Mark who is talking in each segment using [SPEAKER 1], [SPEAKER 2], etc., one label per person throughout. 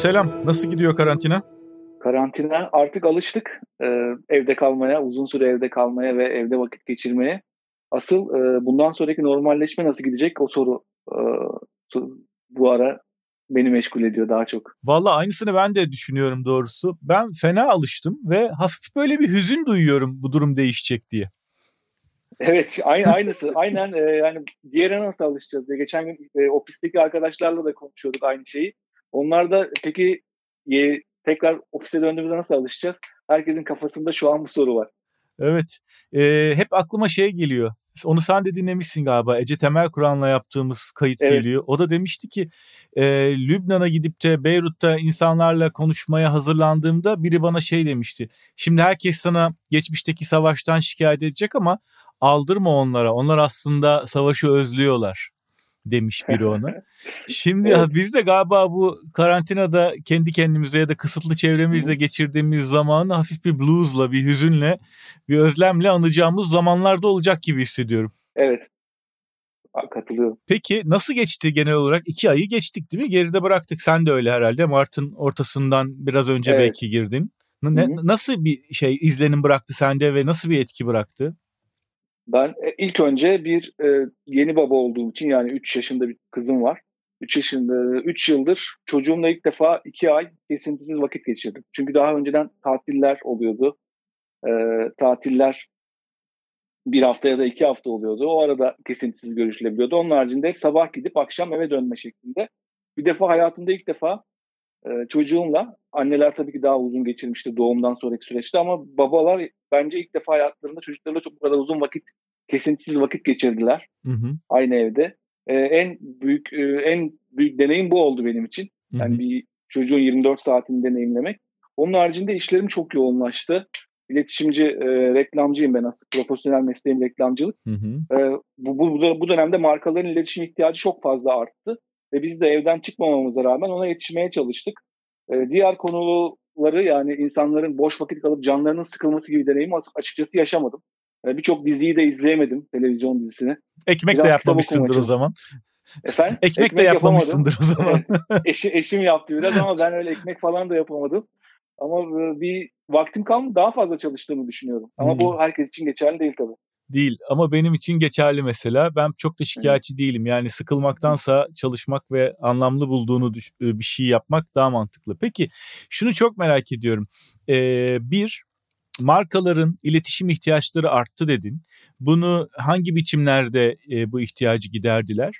[SPEAKER 1] Selam. Nasıl gidiyor karantina?
[SPEAKER 2] Karantina artık alıştık e, evde kalmaya, uzun süre evde kalmaya ve evde vakit geçirmeye. Asıl e, bundan sonraki normalleşme nasıl gidecek o soru e, bu ara beni meşgul ediyor daha çok.
[SPEAKER 1] Valla aynısını ben de düşünüyorum doğrusu. Ben fena alıştım ve hafif böyle bir hüzün duyuyorum bu durum değişecek diye.
[SPEAKER 2] Evet aynı aynısı. Aynen e, yani diğerine nasıl alışacağız diye. Geçen gün e, ofisteki arkadaşlarla da konuşuyorduk aynı şeyi. Onlar da peki e, tekrar ofise döndüğümüzde nasıl alışacağız? Herkesin kafasında şu an bu soru var.
[SPEAKER 1] Evet. E, hep aklıma şey geliyor. Onu sen de dinlemişsin galiba. Ece Temel Kur'an'la yaptığımız kayıt evet. geliyor. O da demişti ki e, Lübnan'a gidip de Beyrut'ta insanlarla konuşmaya hazırlandığımda biri bana şey demişti. Şimdi herkes sana geçmişteki savaştan şikayet edecek ama aldırma onlara. Onlar aslında savaşı özlüyorlar demiş biri ona. Şimdi evet. biz de galiba bu karantinada kendi kendimize ya da kısıtlı çevremizle geçirdiğimiz zamanı hafif bir bluesla, bir hüzünle, bir özlemle anacağımız zamanlarda olacak gibi hissediyorum.
[SPEAKER 2] Evet. Katılıyorum.
[SPEAKER 1] Peki nasıl geçti genel olarak? İki ayı geçtik değil mi? Geride bıraktık. Sen de öyle herhalde. Mart'ın ortasından biraz önce evet. belki girdin. Ne, nasıl bir şey izlenim bıraktı sende ve nasıl bir etki bıraktı?
[SPEAKER 2] Ben e, ilk önce bir e, yeni baba olduğum için yani 3 yaşında bir kızım var. 3 yaşında 3 yıldır çocuğumla ilk defa 2 ay kesintisiz vakit geçirdim. Çünkü daha önceden tatiller oluyordu. E, tatiller bir hafta ya da iki hafta oluyordu. O arada kesintisiz görüşülebiliyordu. Onun haricinde sabah gidip akşam eve dönme şeklinde. Bir defa hayatımda ilk defa e, çocuğumla anneler tabii ki daha uzun geçirmişti doğumdan sonraki süreçte ama babalar bence ilk defa hayatlarında çocuklarla çok bu kadar uzun vakit kesintisiz vakit geçirdiler hı hı. aynı evde. E, en büyük e, en büyük deneyim bu oldu benim için. Yani hı hı. bir çocuğun 24 saatini deneyimlemek. Onun haricinde işlerim çok yoğunlaştı. İletişimci, e, reklamcıyım ben aslında. Profesyonel mesleğim reklamcılık. Hı hı. E, bu, bu, bu dönemde markaların iletişim ihtiyacı çok fazla arttı. Ve biz de evden çıkmamamıza rağmen ona yetişmeye çalıştık. E, diğer konuları yani insanların boş vakit kalıp canlarının sıkılması gibi deneyimi açıkçası yaşamadım. E, Birçok diziyi de izleyemedim televizyon dizisini.
[SPEAKER 1] Ekmek Biraz de yapmamışsındır o zaman.
[SPEAKER 2] Efendim?
[SPEAKER 1] Ekmek, ekmek de yapmamışsındır o zaman.
[SPEAKER 2] Eşi, eşim yaptı biraz ama ben öyle ekmek falan da yapamadım. Ama e, bir vaktim kalmadı daha fazla çalıştığımı düşünüyorum. Ama hmm. bu herkes için geçerli değil tabii
[SPEAKER 1] değil ama benim için geçerli mesela. Ben çok da şikayetçi değilim. Yani sıkılmaktansa çalışmak ve anlamlı bulduğunu e, bir şey yapmak daha mantıklı. Peki şunu çok merak ediyorum. Ee, bir markaların iletişim ihtiyaçları arttı dedin. Bunu hangi biçimlerde e, bu ihtiyacı giderdiler?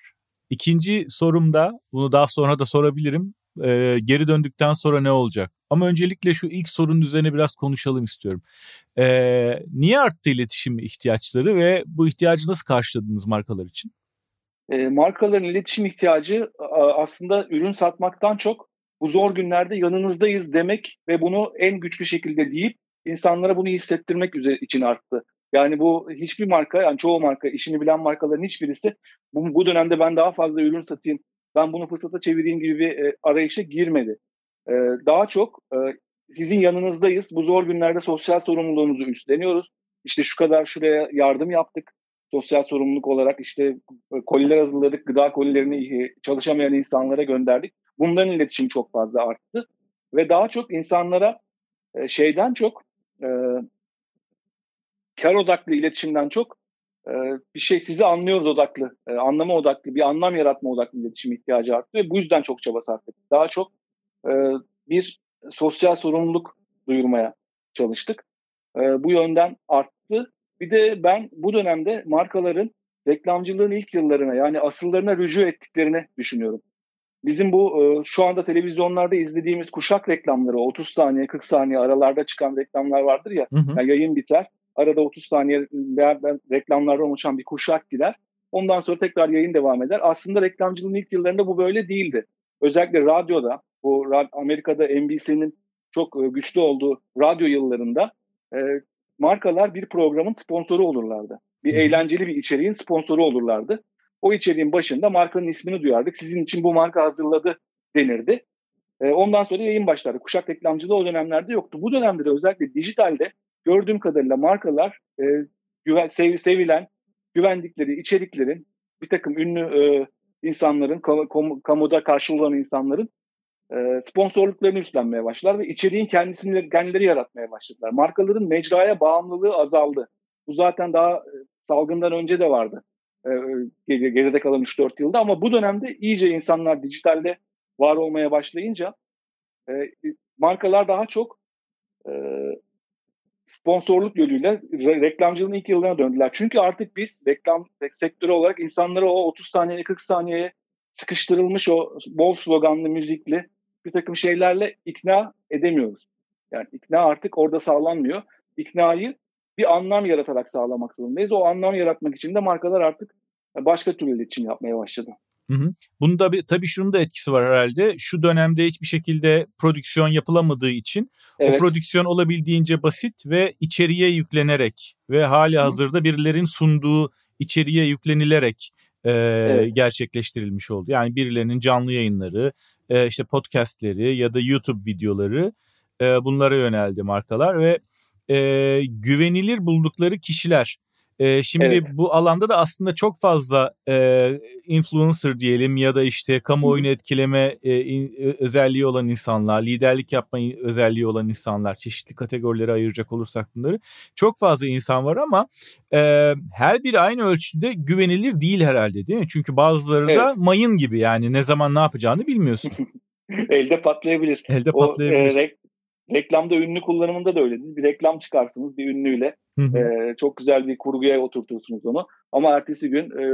[SPEAKER 1] İkinci sorumda bunu daha sonra da sorabilirim. E, geri döndükten sonra ne olacak? Ama öncelikle şu ilk sorunun üzerine biraz konuşalım istiyorum. E, niye arttı iletişim ihtiyaçları ve bu ihtiyacı nasıl karşıladınız markalar için?
[SPEAKER 2] E, markaların iletişim ihtiyacı aslında ürün satmaktan çok bu zor günlerde yanınızdayız demek ve bunu en güçlü şekilde deyip insanlara bunu hissettirmek için arttı. Yani bu hiçbir marka, yani çoğu marka, işini bilen markaların hiçbirisi bu, bu dönemde ben daha fazla ürün satayım, ben bunu fırsata çevireyim gibi bir e, arayışa girmedi. E, daha çok e, sizin yanınızdayız. Bu zor günlerde sosyal sorumluluğumuzu üstleniyoruz. İşte şu kadar şuraya yardım yaptık. Sosyal sorumluluk olarak işte e, koliler hazırladık. Gıda kolilerini çalışamayan insanlara gönderdik. Bunların iletişimi çok fazla arttı. Ve daha çok insanlara e, şeyden çok e, kar odaklı iletişimden çok bir şey sizi anlıyoruz odaklı, e, anlama odaklı, bir anlam yaratma odaklı iletişim ihtiyacı arttı ve bu yüzden çok çaba sarf ettik. Daha çok e, bir sosyal sorumluluk duyurmaya çalıştık. E, bu yönden arttı. Bir de ben bu dönemde markaların reklamcılığın ilk yıllarına yani asıllarına rücu ettiklerini düşünüyorum. Bizim bu şu anda televizyonlarda izlediğimiz kuşak reklamları 30 saniye 40 saniye aralarda çıkan reklamlar vardır ya. Hı hı. Yani yayın biter. Arada 30 saniye reklamlardan oluşan bir kuşak gider. Ondan sonra tekrar yayın devam eder. Aslında reklamcılığın ilk yıllarında bu böyle değildi. Özellikle radyoda, bu Amerika'da NBC'nin çok e, güçlü olduğu radyo yıllarında e, markalar bir programın sponsoru olurlardı. Bir eğlenceli bir içeriğin sponsoru olurlardı. O içeriğin başında markanın ismini duyardık. Sizin için bu marka hazırladı denirdi. E, ondan sonra yayın başlardı. Kuşak reklamcılığı o dönemlerde yoktu. Bu dönemde de özellikle dijitalde gördüğüm kadarıyla markalar e, güven, sev, sevilen, güvendikleri içeriklerin bir takım ünlü e, insanların, kam, kamuda karşı olan insanların e, sponsorluklarını üstlenmeye başlar ve içeriğin kendisini kendileri yaratmaya başladılar. Markaların mecraya bağımlılığı azaldı. Bu zaten daha e, salgından önce de vardı. E, geride kalan 3-4 yılda ama bu dönemde iyice insanlar dijitalde var olmaya başlayınca e, markalar daha çok e, sponsorluk yoluyla reklamcılığın ilk yıllarına döndüler. Çünkü artık biz reklam sektörü olarak insanları o 30 saniye 40 saniyeye sıkıştırılmış o bol sloganlı müzikli bir takım şeylerle ikna edemiyoruz. Yani ikna artık orada sağlanmıyor. İknayı bir anlam yaratarak sağlamak zorundayız. O anlam yaratmak için de markalar artık başka türlü iletişim yapmaya başladı.
[SPEAKER 1] Hı hı. Bunda bir, tabii şunun da etkisi var herhalde. Şu dönemde hiçbir şekilde prodüksiyon yapılamadığı için evet. o prodüksiyon olabildiğince basit ve içeriye yüklenerek ve hali hı. hazırda birilerin sunduğu içeriye yüklenilerek e, evet. gerçekleştirilmiş oldu. Yani birilerinin canlı yayınları, e, işte podcastleri ya da YouTube videoları e, bunlara yöneldi markalar ve e, güvenilir buldukları kişiler e, şimdi evet. bu alanda da aslında çok fazla e, influencer diyelim ya da işte kamuoyunu etkileme e, in, özelliği olan insanlar, liderlik yapma özelliği olan insanlar, çeşitli kategorilere ayıracak olursak bunları çok fazla insan var ama e, her biri aynı ölçüde güvenilir değil herhalde değil mi? Çünkü bazıları evet. da mayın gibi yani ne zaman ne yapacağını bilmiyorsun.
[SPEAKER 2] Elde patlayabilir.
[SPEAKER 1] Elde patlayabilir.
[SPEAKER 2] O, e, reklamda ünlü kullanımında da öyledir. Bir reklam çıkarsınız bir ünlüyle. E, çok güzel bir kurguya oturtursunuz onu. Ama ertesi gün e,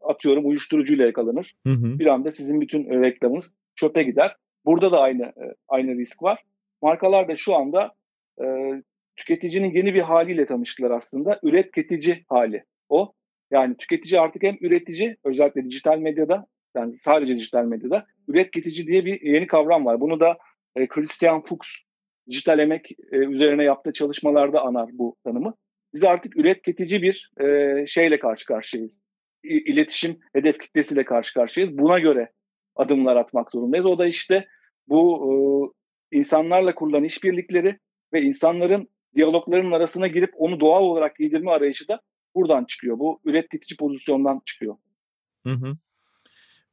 [SPEAKER 2] atıyorum uyuşturucuyla yakalanır. Hı hı. Bir anda sizin bütün e, reklamınız çöpe gider. Burada da aynı e, aynı risk var. Markalar da şu anda e, tüketicinin yeni bir haliyle tanıştılar aslında. Üretketici hali o. Yani tüketici artık hem üretici özellikle dijital medyada yani sadece dijital medyada üretketici diye bir yeni kavram var. Bunu da e, Christian Fuchs dijital emek e, üzerine yaptığı çalışmalarda anar bu tanımı. Biz artık üretici bir e, şeyle karşı karşıyayız. İletişim hedef kitlesiyle karşı karşıyayız. Buna göre adımlar atmak zorundayız. O da işte bu e, insanlarla kurulan işbirlikleri ve insanların diyalogların arasına girip onu doğal olarak giydirme arayışı da buradan çıkıyor. Bu üretici pozisyondan çıkıyor.
[SPEAKER 1] Hı hı.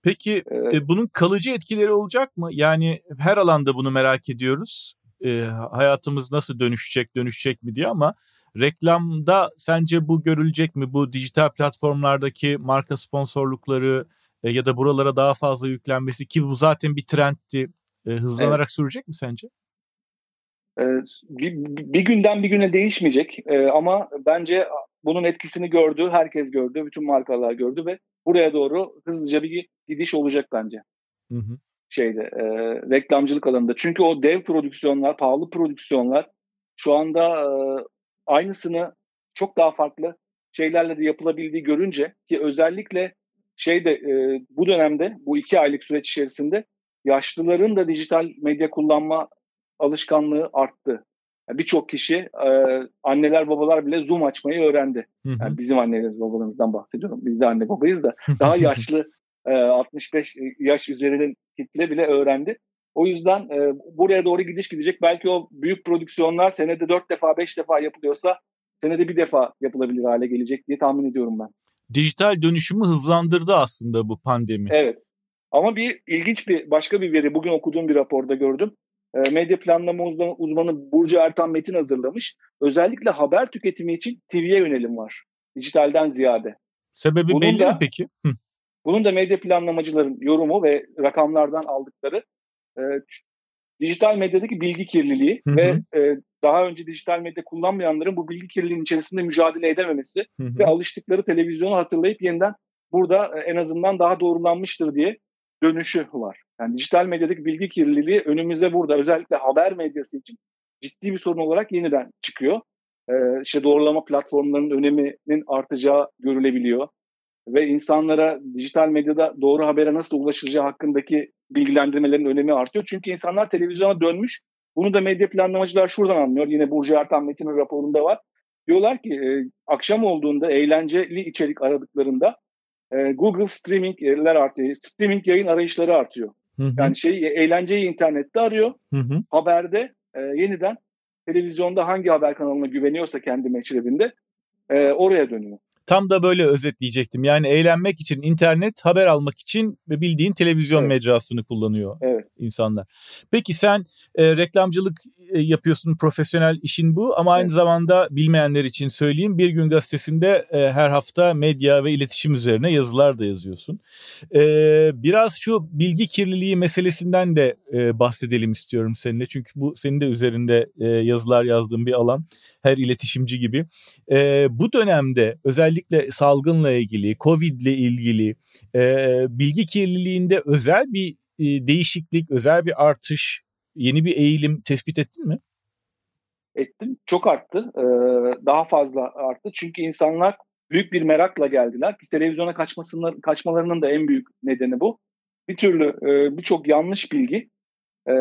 [SPEAKER 1] Peki evet. e, bunun kalıcı etkileri olacak mı? Yani her alanda bunu merak ediyoruz e, hayatımız nasıl dönüşecek dönüşecek mi diye ama reklamda sence bu görülecek mi? Bu dijital platformlardaki marka sponsorlukları e, ya da buralara daha fazla yüklenmesi ki bu zaten bir trendti. E, hızlanarak evet. sürecek mi sence?
[SPEAKER 2] bir, bir günden bir güne değişmeyecek ama bence bunun etkisini gördü, herkes gördü, bütün markalar gördü ve buraya doğru hızlıca bir gidiş olacak bence. Hı hı şeyde e, reklamcılık alanında. Çünkü o dev prodüksiyonlar, pahalı prodüksiyonlar şu anda e, aynısını çok daha farklı şeylerle de yapılabildiği görünce ki özellikle şeyde e, bu dönemde bu iki aylık süreç içerisinde yaşlıların da dijital medya kullanma alışkanlığı arttı. Yani Birçok kişi e, anneler babalar bile Zoom açmayı öğrendi. Yani bizim annelerimiz babalarımızdan bahsediyorum. Biz de anne babayız da daha yaşlı 65 e, yaş üzerinin kitle bile öğrendi. O yüzden e, buraya doğru gidiş gidecek. Belki o büyük prodüksiyonlar senede 4 defa 5 defa yapılıyorsa senede bir defa yapılabilir hale gelecek diye tahmin ediyorum ben.
[SPEAKER 1] Dijital dönüşümü hızlandırdı aslında bu pandemi.
[SPEAKER 2] Evet. Ama bir ilginç bir başka bir veri bugün okuduğum bir raporda gördüm. E, medya planlama uzmanı Burcu Ertan Metin hazırlamış. Özellikle haber tüketimi için TV'ye yönelim var. Dijitalden ziyade.
[SPEAKER 1] Sebebi Bunun belli da, mi peki? Hı.
[SPEAKER 2] Bunun da medya planlamacıların yorumu ve rakamlardan aldıkları e, dijital medyadaki bilgi kirliliği hı hı. ve e, daha önce dijital medya kullanmayanların bu bilgi kirliliğinin içerisinde mücadele edememesi hı hı. ve alıştıkları televizyonu hatırlayıp yeniden burada e, en azından daha doğrulanmıştır diye dönüşü var. Yani dijital medyadaki bilgi kirliliği önümüzde burada özellikle haber medyası için ciddi bir sorun olarak yeniden çıkıyor. Ee, işte doğrulama platformlarının öneminin artacağı görülebiliyor ve insanlara dijital medyada doğru habere nasıl ulaşılacağı hakkındaki bilgilendirmelerin önemi artıyor. Çünkü insanlar televizyona dönmüş. Bunu da medya planlamacılar şuradan anlıyor. Yine Burcu Ertan Metin'in raporunda var. Diyorlar ki e, akşam olduğunda eğlenceli içerik aradıklarında e, Google streamingler artıyor. Streaming yayın arayışları artıyor. Hı hı. Yani şey eğlenceyi internette arıyor. Hı hı. Haberde e, yeniden televizyonda hangi haber kanalına güveniyorsa kendi meşrebinde e, oraya dönüyor.
[SPEAKER 1] Tam da böyle özetleyecektim. Yani eğlenmek için internet, haber almak için bildiğin televizyon evet. mecrasını kullanıyor.
[SPEAKER 2] Evet. evet.
[SPEAKER 1] insanlar. Peki sen e, reklamcılık e, yapıyorsun, profesyonel işin bu ama aynı evet. zamanda bilmeyenler için söyleyeyim Bir Gün Gazetesi'nde e, her hafta medya ve iletişim üzerine yazılar da yazıyorsun. E, biraz şu bilgi kirliliği meselesinden de e, bahsedelim istiyorum seninle çünkü bu senin de üzerinde e, yazılar yazdığın bir alan her iletişimci gibi. E, bu dönemde özellikle salgınla ilgili, Covid ile ilgili e, bilgi kirliliğinde özel bir e, değişiklik, özel bir artış, yeni bir eğilim tespit ettin mi?
[SPEAKER 2] Ettim. Çok arttı. Ee, daha fazla arttı. Çünkü insanlar büyük bir merakla geldiler. Ki televizyona kaçmalarının da en büyük nedeni bu. Bir türlü e, birçok yanlış bilgi e,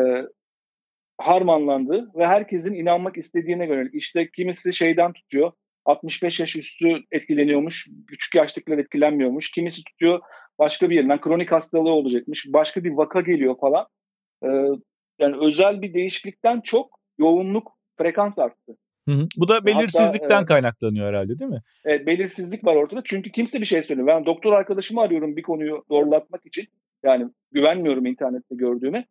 [SPEAKER 2] harmanlandı ve herkesin inanmak istediğine göre işte kimisi şeyden tutuyor 65 yaş üstü etkileniyormuş, küçük yaştakiler etkilenmiyormuş. Kimisi tutuyor başka bir yerinden kronik hastalığı olacakmış, başka bir vaka geliyor falan. Ee, yani özel bir değişiklikten çok yoğunluk, frekans arttı.
[SPEAKER 1] Hı hı. Bu da belirsizlikten Hatta, kaynaklanıyor herhalde değil mi?
[SPEAKER 2] Evet belirsizlik var ortada çünkü kimse bir şey söylüyor. Ben doktor arkadaşımı arıyorum bir konuyu doğrulatmak için. Yani güvenmiyorum internette gördüğüme.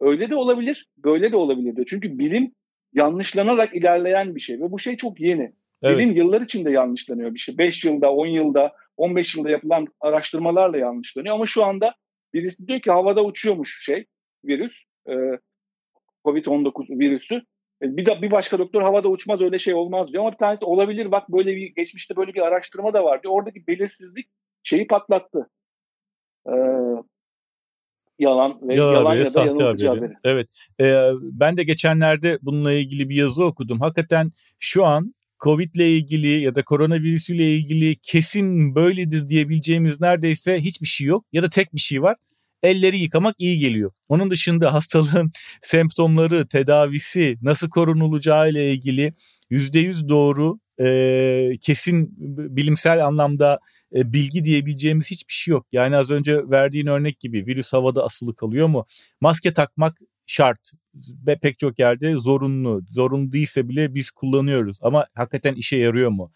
[SPEAKER 2] Öyle de olabilir, böyle de olabilir diyor. Çünkü bilim yanlışlanarak ilerleyen bir şey ve bu şey çok yeni. Evet. Bilim yıllar içinde yanlışlanıyor bir şey. 5 yılda, 10 yılda, 15 yılda yapılan araştırmalarla yanlışlanıyor. Ama şu anda birisi diyor ki havada uçuyormuş şey, virüs, e, Covid-19 virüsü. E, bir, de, bir başka doktor havada uçmaz öyle şey olmaz diyor. Ama bir tanesi olabilir bak böyle bir geçmişte böyle bir araştırma da var diyor. Oradaki belirsizlik şeyi patlattı. Ee, yalan ve yalan, yalan ya da yanıltıcı haberi. haberi.
[SPEAKER 1] Evet. Ee, ben de geçenlerde bununla ilgili bir yazı okudum. Hakikaten şu an Covid ile ilgili ya da koronavirüs ile ilgili kesin böyledir diyebileceğimiz neredeyse hiçbir şey yok ya da tek bir şey var. Elleri yıkamak iyi geliyor. Onun dışında hastalığın semptomları, tedavisi, nasıl korunulacağı ile ilgili %100 doğru e, kesin bilimsel anlamda e, bilgi diyebileceğimiz hiçbir şey yok. Yani az önce verdiğin örnek gibi virüs havada asılı kalıyor mu? Maske takmak şart ve pek çok yerde zorunlu. Zorunlu değilse bile biz kullanıyoruz ama hakikaten işe yarıyor mu?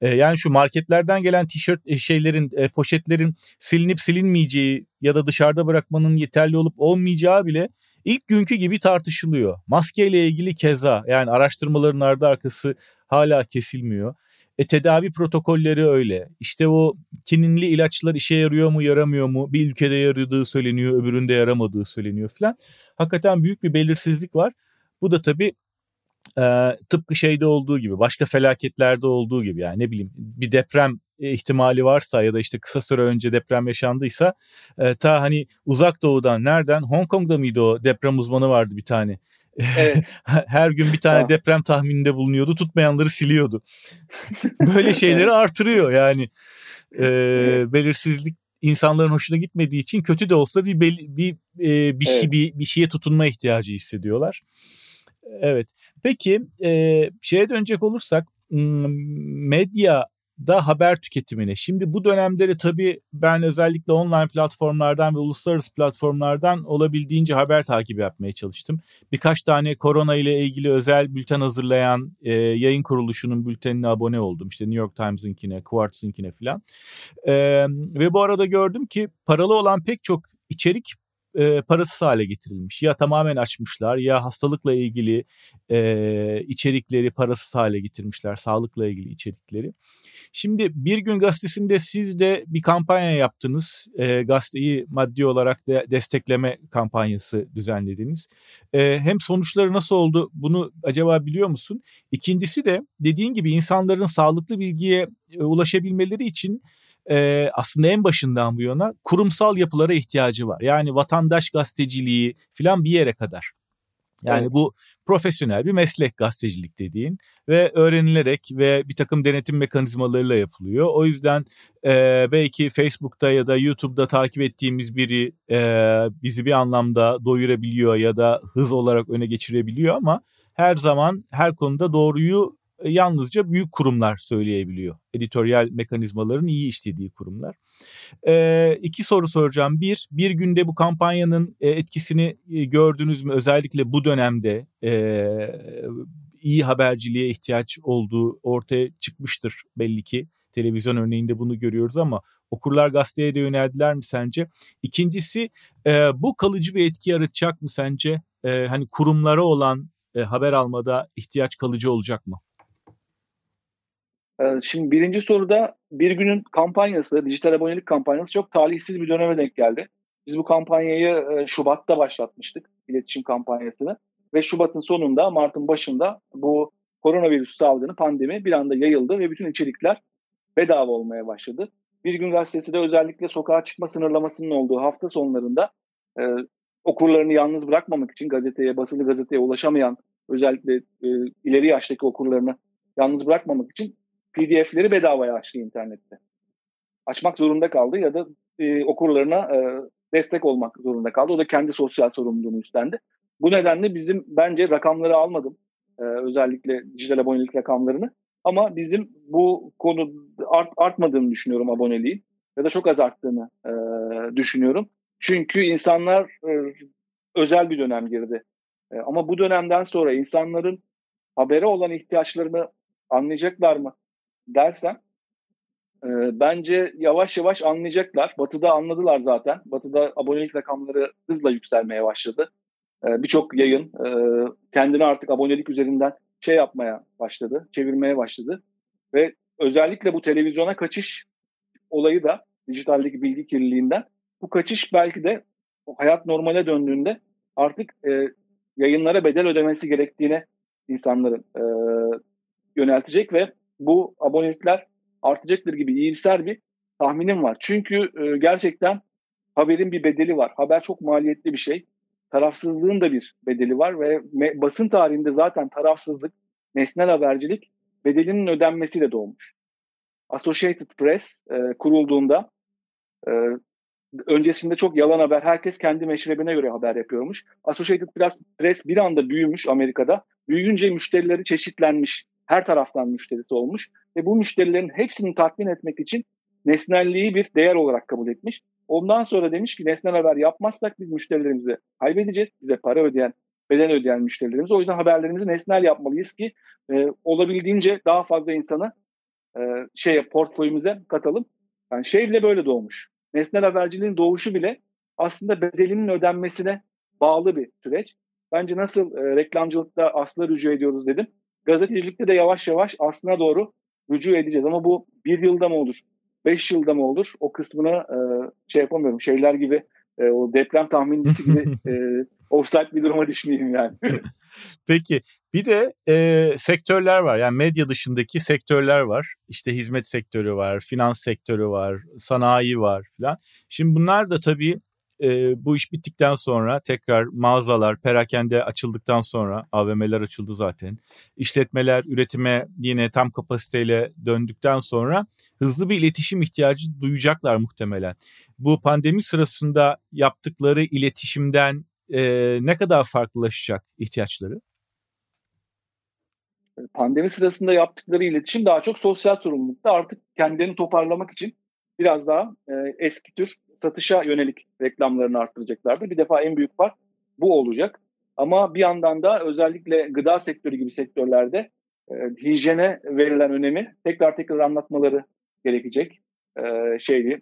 [SPEAKER 1] E, yani şu marketlerden gelen tişört e, şeylerin, e, poşetlerin silinip silinmeyeceği ya da dışarıda bırakmanın yeterli olup olmayacağı bile ilk günkü gibi tartışılıyor. Maske ile ilgili keza yani araştırmaların ardı arkası hala kesilmiyor. E, tedavi protokolleri öyle. İşte o kininli ilaçlar işe yarıyor mu yaramıyor mu? Bir ülkede yaradığı söyleniyor öbüründe yaramadığı söyleniyor falan. Hakikaten büyük bir belirsizlik var. Bu da tabii e, tıpkı şeyde olduğu gibi başka felaketlerde olduğu gibi yani ne bileyim bir deprem ihtimali varsa ya da işte kısa süre önce deprem yaşandıysa e, ta hani uzak doğudan nereden Hong Kong'da mıydı o deprem uzmanı vardı bir tane Evet. Her gün bir tane deprem tahmininde bulunuyordu. Tutmayanları siliyordu. Böyle şeyleri artırıyor yani. E, belirsizlik insanların hoşuna gitmediği için kötü de olsa bir bir bir, e, bir şey evet. bir, bir şeye tutunma ihtiyacı hissediyorlar. Evet. Peki e, şeye dönecek olursak medya da haber tüketimine. Şimdi bu dönemde de tabii ben özellikle online platformlardan ve uluslararası platformlardan olabildiğince haber takibi yapmaya çalıştım. Birkaç tane korona ile ilgili özel bülten hazırlayan e, yayın kuruluşunun bültenine abone oldum. İşte New York Times'ınkine, Quartz'ınkine falan. E, ve bu arada gördüm ki paralı olan pek çok içerik e, parasız hale getirilmiş. Ya tamamen açmışlar ya hastalıkla ilgili e, içerikleri parasız hale getirmişler. Sağlıkla ilgili içerikleri. Şimdi Bir Gün Gazetesi'nde siz de bir kampanya yaptınız. E, gazeteyi maddi olarak de destekleme kampanyası düzenlediniz. E, hem sonuçları nasıl oldu bunu acaba biliyor musun? İkincisi de dediğin gibi insanların sağlıklı bilgiye e, ulaşabilmeleri için e, aslında en başından bu yana kurumsal yapılara ihtiyacı var. Yani vatandaş gazeteciliği falan bir yere kadar. Yani evet. bu profesyonel bir meslek gazetecilik dediğin ve öğrenilerek ve bir takım denetim mekanizmalarıyla yapılıyor. O yüzden e, belki Facebook'ta ya da YouTube'da takip ettiğimiz biri e, bizi bir anlamda doyurabiliyor ya da hız olarak öne geçirebiliyor ama her zaman her konuda doğruyu yalnızca büyük kurumlar söyleyebiliyor. Editoryal mekanizmaların iyi işlediği kurumlar. E, iki soru soracağım. Bir, bir günde bu kampanyanın e, etkisini e, gördünüz mü? Özellikle bu dönemde e, iyi haberciliğe ihtiyaç olduğu ortaya çıkmıştır belli ki. Televizyon örneğinde bunu görüyoruz ama Okurlar gazeteye de yöneldiler mi sence? İkincisi e, bu kalıcı bir etki yaratacak mı sence? E, hani kurumlara olan e, haber almada ihtiyaç kalıcı olacak mı?
[SPEAKER 2] Ee, şimdi birinci soruda bir günün kampanyası, dijital abonelik kampanyası çok talihsiz bir döneme denk geldi. Biz bu kampanyayı e, Şubat'ta başlatmıştık, iletişim kampanyasını. Ve Şubat'ın sonunda, Mart'ın başında bu koronavirüs salgını, pandemi bir anda yayıldı ve bütün içerikler bedava olmaya başladı. Bir gün gazetesi de özellikle sokağa çıkma sınırlamasının olduğu hafta sonlarında e, okurlarını yalnız bırakmamak için gazeteye, basılı gazeteye ulaşamayan özellikle e, ileri yaştaki okurlarını yalnız bırakmamak için PDF'leri bedavaya açtı internette. Açmak zorunda kaldı ya da e, okurlarına e, destek olmak zorunda kaldı. O da kendi sosyal sorumluluğunu üstlendi. Bu nedenle bizim bence rakamları almadım. E, özellikle dijital abonelik rakamlarını. Ama bizim bu konu art, artmadığını düşünüyorum aboneliğin. Ya da çok az arttığını e, düşünüyorum. Çünkü insanlar e, özel bir dönem girdi. E, ama bu dönemden sonra insanların habere olan ihtiyaçlarını anlayacaklar mı dersen e, bence yavaş yavaş anlayacaklar. Batı'da anladılar zaten. Batı'da abonelik rakamları hızla yükselmeye başladı. E, Birçok yayın e, kendini artık abonelik üzerinden şey yapmaya başladı, çevirmeye başladı. Ve özellikle bu televizyona kaçış olayı da dijitaldeki bilgi kirliliğinden bu kaçış belki de hayat normale döndüğünde artık e, yayınlara bedel ödemesi gerektiğine insanların e, yöneltecek ve bu abonelikler artacaktır gibi iyimser bir tahminim var. Çünkü e, gerçekten haberin bir bedeli var. Haber çok maliyetli bir şey. Tarafsızlığın da bir bedeli var ve me- basın tarihinde zaten tarafsızlık, nesnel habercilik bedelinin ödenmesiyle doğmuş. Associated Press e, kurulduğunda e, öncesinde çok yalan haber, herkes kendi meşrebine göre haber yapıyormuş. Associated Press, bir anda büyümüş Amerika'da. Büyüyünce müşterileri çeşitlenmiş her taraftan müşterisi olmuş ve bu müşterilerin hepsini tatmin etmek için nesnelliği bir değer olarak kabul etmiş. Ondan sonra demiş ki nesnel haber yapmazsak biz müşterilerimizi kaybedeceğiz. Bize para ödeyen, bedel ödeyen müşterilerimiz. O yüzden haberlerimizi nesnel yapmalıyız ki e, olabildiğince daha fazla insana e, şeye portföyümüze katalım. Yani şey bile böyle doğmuş. Nesnel haberciliğin doğuşu bile aslında bedelinin ödenmesine bağlı bir süreç. Bence nasıl e, reklamcılıkta asla rücu ediyoruz dedim gazetecilikte de yavaş yavaş aslına doğru rücu edeceğiz. Ama bu bir yılda mı olur, beş yılda mı olur o kısmını e, şey yapamıyorum. Şeyler gibi e, o deprem tahmincisi gibi e, offside bir duruma düşmeyeyim yani.
[SPEAKER 1] Peki bir de e, sektörler var yani medya dışındaki sektörler var işte hizmet sektörü var finans sektörü var sanayi var filan. Şimdi bunlar da tabii e, bu iş bittikten sonra tekrar mağazalar, perakende açıldıktan sonra AVM'ler açıldı zaten. İşletmeler üretime yine tam kapasiteyle döndükten sonra hızlı bir iletişim ihtiyacı duyacaklar muhtemelen. Bu pandemi sırasında yaptıkları iletişimden e, ne kadar farklılaşacak ihtiyaçları?
[SPEAKER 2] Pandemi sırasında yaptıkları iletişim daha çok sosyal sorumlulukta artık kendilerini toparlamak için biraz daha e, eski tür satışa yönelik reklamlarını arttıracaklardır. Bir defa en büyük fark bu olacak. Ama bir yandan da özellikle gıda sektörü gibi sektörlerde e, hijyene verilen önemi tekrar tekrar anlatmaları gerekecek. E, şeydi,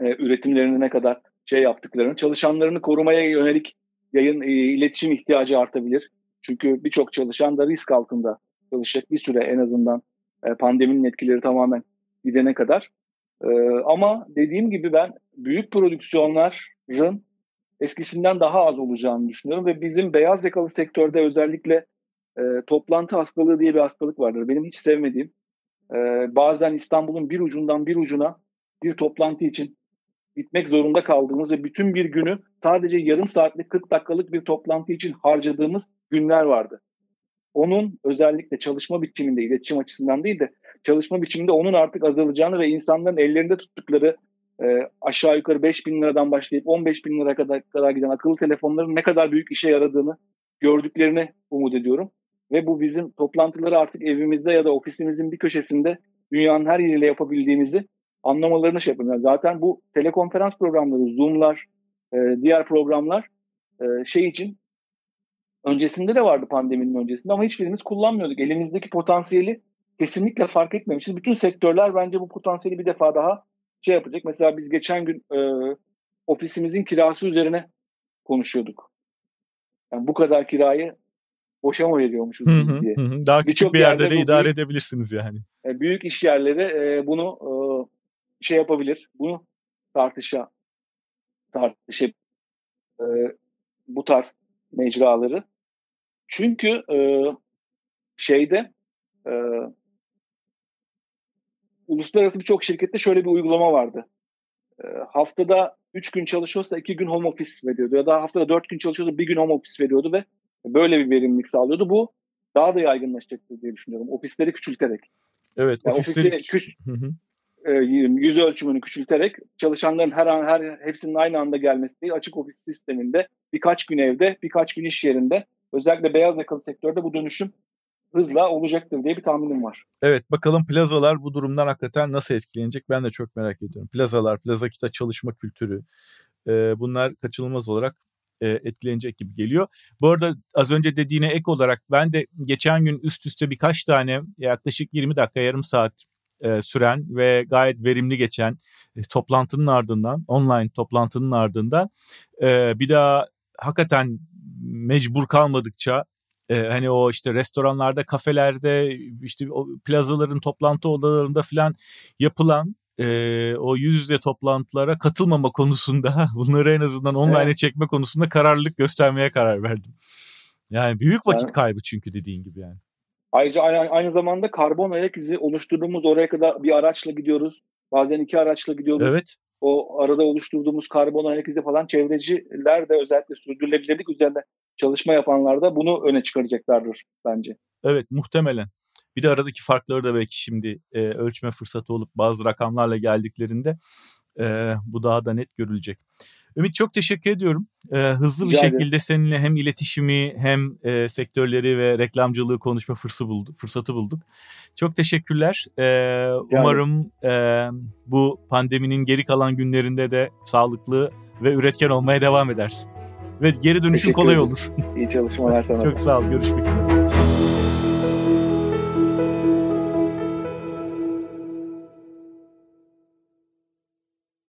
[SPEAKER 2] e, üretimlerini ne kadar şey yaptıklarını, çalışanlarını korumaya yönelik yayın e, iletişim ihtiyacı artabilir. Çünkü birçok çalışan da risk altında çalışacak bir süre en azından e, pandeminin etkileri tamamen gidene kadar. Ee, ama dediğim gibi ben büyük prodüksiyonların eskisinden daha az olacağını düşünüyorum ve bizim beyaz yakalı sektörde özellikle e, toplantı hastalığı diye bir hastalık vardır. Benim hiç sevmediğim. E, bazen İstanbul'un bir ucundan bir ucuna bir toplantı için gitmek zorunda kaldığımız ve bütün bir günü sadece yarım saatlik 40 dakikalık bir toplantı için harcadığımız günler vardı. Onun özellikle çalışma biçiminde, iletişim açısından değil de çalışma biçiminde onun artık azalacağını ve insanların ellerinde tuttukları e, aşağı yukarı 5 bin liradan başlayıp 15 bin lira kadar, kadar giden akıllı telefonların ne kadar büyük işe yaradığını gördüklerini umut ediyorum. Ve bu bizim toplantıları artık evimizde ya da ofisimizin bir köşesinde dünyanın her yeriyle yapabildiğimizi anlamalarını şey. Yani zaten bu telekonferans programları, Zoom'lar, e, diğer programlar e, şey için öncesinde de vardı pandeminin öncesinde ama hiçbirimiz kullanmıyorduk. Elimizdeki potansiyeli kesinlikle fark etmemişiz. Bütün sektörler bence bu potansiyeli bir defa daha şey yapacak. Mesela biz geçen gün e, ofisimizin kirası üzerine konuşuyorduk. Yani bu kadar kirayı boşa mı veriyormuşuz
[SPEAKER 1] hı diye. Hı hı. Daha küçük bir yerde, yerde de idare büyük, edebilirsiniz yani.
[SPEAKER 2] E, büyük iş yerleri e, bunu e, şey yapabilir. Bunu tartışa tartışıp e, bu tarz mecraları. Çünkü e, şeyde e, uluslararası birçok şirkette şöyle bir uygulama vardı. E, haftada 3 gün çalışıyorsa 2 gün home office veriyordu ya da haftada 4 gün çalışıyorsa 1 gün home office veriyordu ve böyle bir verimlilik sağlıyordu. Bu daha da yaygınlaşacaktır diye düşünüyorum. Ofisleri küçülterek.
[SPEAKER 1] Evet,
[SPEAKER 2] yani ofisleri küç e, yüz ölçümünü küçülterek çalışanların her an her hepsinin aynı anda gelmesi değil, açık ofis sisteminde birkaç gün evde, birkaç gün iş yerinde özellikle beyaz yakalı sektörde bu dönüşüm hızla olacaktır diye bir tahminim var.
[SPEAKER 1] Evet bakalım plazalar bu durumdan hakikaten nasıl etkilenecek ben de çok merak ediyorum. Plazalar, plazakita çalışma kültürü e, bunlar kaçınılmaz olarak e, etkilenecek gibi geliyor. Bu arada az önce dediğine ek olarak ben de geçen gün üst üste birkaç tane yaklaşık 20 dakika yarım saat e, süren ve gayet verimli geçen e, toplantının ardından online toplantının ardından e, bir daha hakikaten mecbur kalmadıkça e, hani o işte restoranlarda, kafelerde, işte o plazaların toplantı odalarında falan yapılan e, o yüz yüze toplantılara katılmama konusunda bunları en azından online'e evet. çekme konusunda kararlılık göstermeye karar verdim. Yani büyük vakit kaybı çünkü dediğin gibi yani.
[SPEAKER 2] Ayrıca aynı, aynı zamanda karbon ayak izi oluşturduğumuz oraya kadar bir araçla gidiyoruz. Bazen iki araçla gidiyoruz.
[SPEAKER 1] Evet.
[SPEAKER 2] O arada oluşturduğumuz karbon ayak izi falan çevreciler de özellikle sürdürülebilirlik üzerinde çalışma yapanlar da bunu öne çıkaracaklardır bence.
[SPEAKER 1] Evet muhtemelen. Bir de aradaki farkları da belki şimdi e, ölçme fırsatı olup bazı rakamlarla geldiklerinde e, bu daha da net görülecek. Ümit çok teşekkür ediyorum. Ee, hızlı Rica bir şekilde ederim. seninle hem iletişimi hem e, sektörleri ve reklamcılığı konuşma fırsatı bulduk. Fırsatı bulduk. Çok teşekkürler. Ee, umarım e, bu pandeminin geri kalan günlerinde de sağlıklı ve üretken olmaya devam edersin. Ve geri dönüşün kolay olur.
[SPEAKER 2] İyi çalışmalar sana.
[SPEAKER 1] çok sağ ol. Görüşmek üzere.